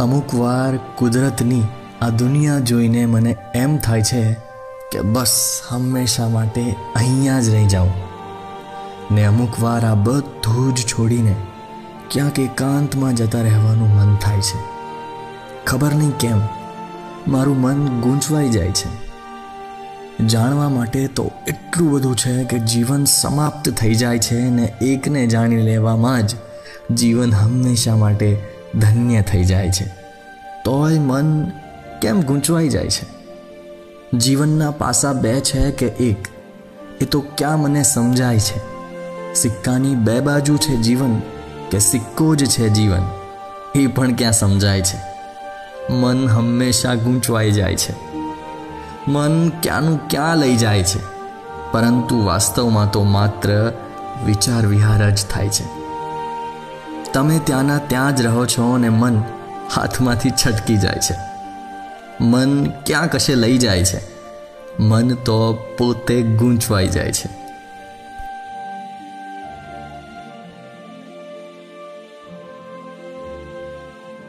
અમુક વાર કુદરતની આ દુનિયા જોઈને મને એમ થાય છે કે બસ હંમેશા માટે અહીંયા જ રહી જાઉં. ને અમુક વાર આ બધું જ છોડીને ક્યાંક એકાંતમાં જતા રહેવાનું મન થાય છે. ખબર નહીં કેમ, મારું મન ગૂંચવાઈ જાય છે. જાણવા માટે તો એટલું બધું છે કે જીવન સમાપ્ત થઈ જાય છે ને એકને જાણી લેવામાં જ જીવન હંમેશા માટે ધન્ય થઈ જાય છે. તોય મન કેમ ગૂંચવાઈ જાય છે? જીવનના પાસા બે છે કે એક? એ તો ક્યાં મને સમજાય છે? સિક્કાની બે બાજુ છે જીવન કે સિક્કો જ છે જીવન? એ પણ ક્યાં સમજાય છે? મન હંમેશા ગૂંચવાઈ જાય છે. મન ક્યાંનું ક્યાં લઈ જાય છે? પરંતુ વાસ્તવમાં તો માત્ર વિચાર વિહાર જ થાય છે. તમે ત્યાંના ત્યાં જ રહો છો અને મન હાથમાંથી છટકી જાય છે. મન ક્યાં કશે લઈ જાય છે. મન તો પોતે ગૂંચવાઈ જાય છે.